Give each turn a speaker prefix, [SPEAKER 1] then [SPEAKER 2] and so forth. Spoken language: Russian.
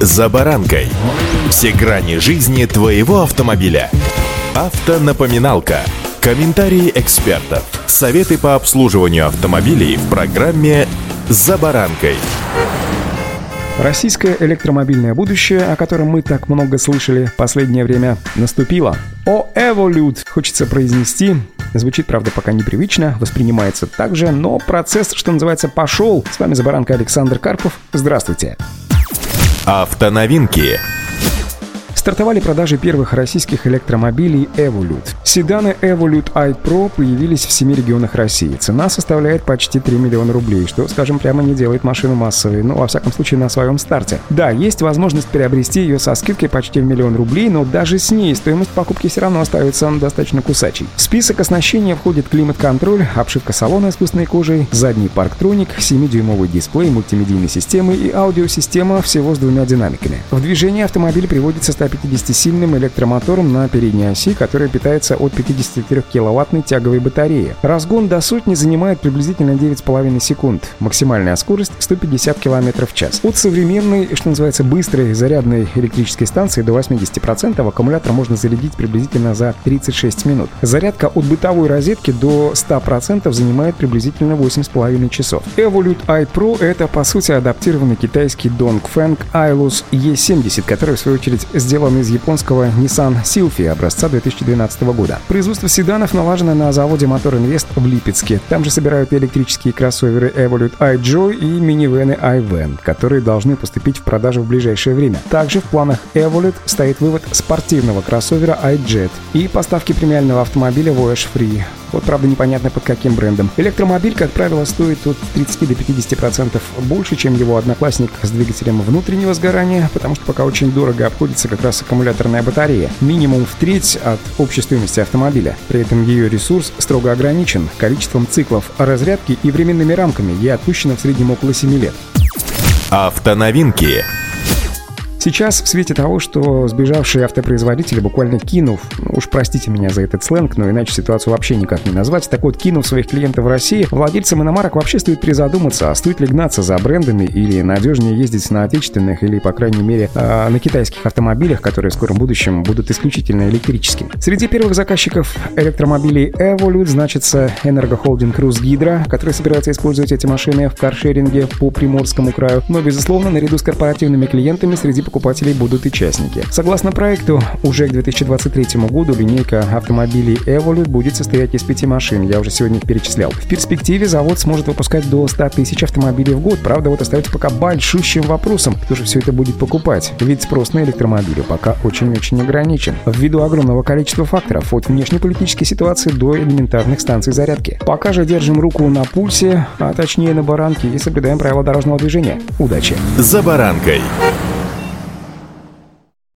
[SPEAKER 1] «За баранкой». Все грани жизни твоего автомобиля. Автонапоминалка. Комментарии экспертов. Советы по обслуживанию автомобилей в программе «За баранкой».
[SPEAKER 2] Российское электромобильное будущее, о котором мы так много слышали в последнее время, наступило. О Evolute хочется произнести. Звучит, правда, пока непривычно, воспринимается так же, но процесс, что называется, пошел. С вами Забаранка Александр Карпов. Здравствуйте.
[SPEAKER 1] Автоновинки.
[SPEAKER 2] Стартовали продажи первых российских электромобилей Evolute. Седаны Evolute iPro появились в семи регионах России. Цена составляет почти 3 миллиона рублей, что, скажем прямо, не делает машину массовой, ну, во всяком случае, на своем старте. Да, есть возможность приобрести ее со скидкой почти в миллион рублей, но даже с ней стоимость покупки все равно остается достаточно кусачей. В список оснащения входит климат-контроль, обшивка салона искусственной кожей, задний парктроник, 7-дюймовый дисплей мультимедийной системы и аудиосистема всего с двумя динамиками. В движение автомобиль приводится 150-сильным электромотором на передней оси, который питается от 53-киловаттной тяговой батареи. Разгон до сотни занимает приблизительно 9,5 секунд. Максимальная скорость 150 км в час. От современной, что называется, быстрой зарядной электрической станции до 80% аккумулятор можно зарядить приблизительно за 36 минут. Зарядка от бытовой розетки до 100% занимает приблизительно 8,5 часов. Evolute iPro — это, по сути, адаптированный китайский Dongfeng Ailus E70, который, в свою очередь, сделан из японского Nissan Sylphy образца 2012 года. Производство седанов налажено на заводе Мотор Инвест в Липецке. Там же собирают электрические кроссоверы Evolute iJoy и минивены iVan, которые должны поступить в продажу в ближайшее время. Также в планах Evolute стоит вывод спортивного кроссовера iJet и поставки премиального автомобиля Voyage Free. Вот, правда, непонятно под каким брендом. Электромобиль, как правило, стоит от 30 до 50% больше, чем его одноклассник с двигателем внутреннего сгорания, потому что пока очень дорого обходится как раз аккумуляторная батарея. Минимум в треть от общей стоимости автомобиля. При этом ее ресурс строго ограничен количеством циклов разрядки и временными рамками. Ей отпущено в среднем около 7 лет.
[SPEAKER 1] Автоновинки.
[SPEAKER 2] Сейчас, в свете того, что сбежавшие автопроизводители, буквально кинув, ну уж простите меня за этот сленг, но иначе ситуацию вообще никак не назвать, так вот, кинув своих клиентов в России, владельцам иномарок вообще стоит призадуматься, а стоит ли гнаться за брендами или надежнее ездить на отечественных или, по крайней мере, а, на китайских автомобилях, которые в скором будущем будут исключительно электрическими. Среди первых заказчиков электромобилей Evolute значится энергохолдинг Русгидро, который собирается использовать эти машины в каршеринге по Приморскому краю, но, безусловно, наряду с корпоративными клиентами среди покупателей будут и частники. Согласно проекту, уже к 2023 году линейка автомобилей Evolute будет состоять из пяти машин, я уже сегодня их перечислял. В перспективе завод сможет выпускать до 100 тысяч автомобилей в год, правда вот остается пока большущим вопросом, кто же все это будет покупать, ведь спрос на электромобили пока очень-очень ограничен, ввиду огромного количества факторов, от внешнеполитической ситуации до элементарных станций зарядки. Пока же держим руку на пульсе, а точнее на баранке и соблюдаем правила дорожного движения. Удачи!
[SPEAKER 1] За баранкой!